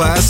Masterclass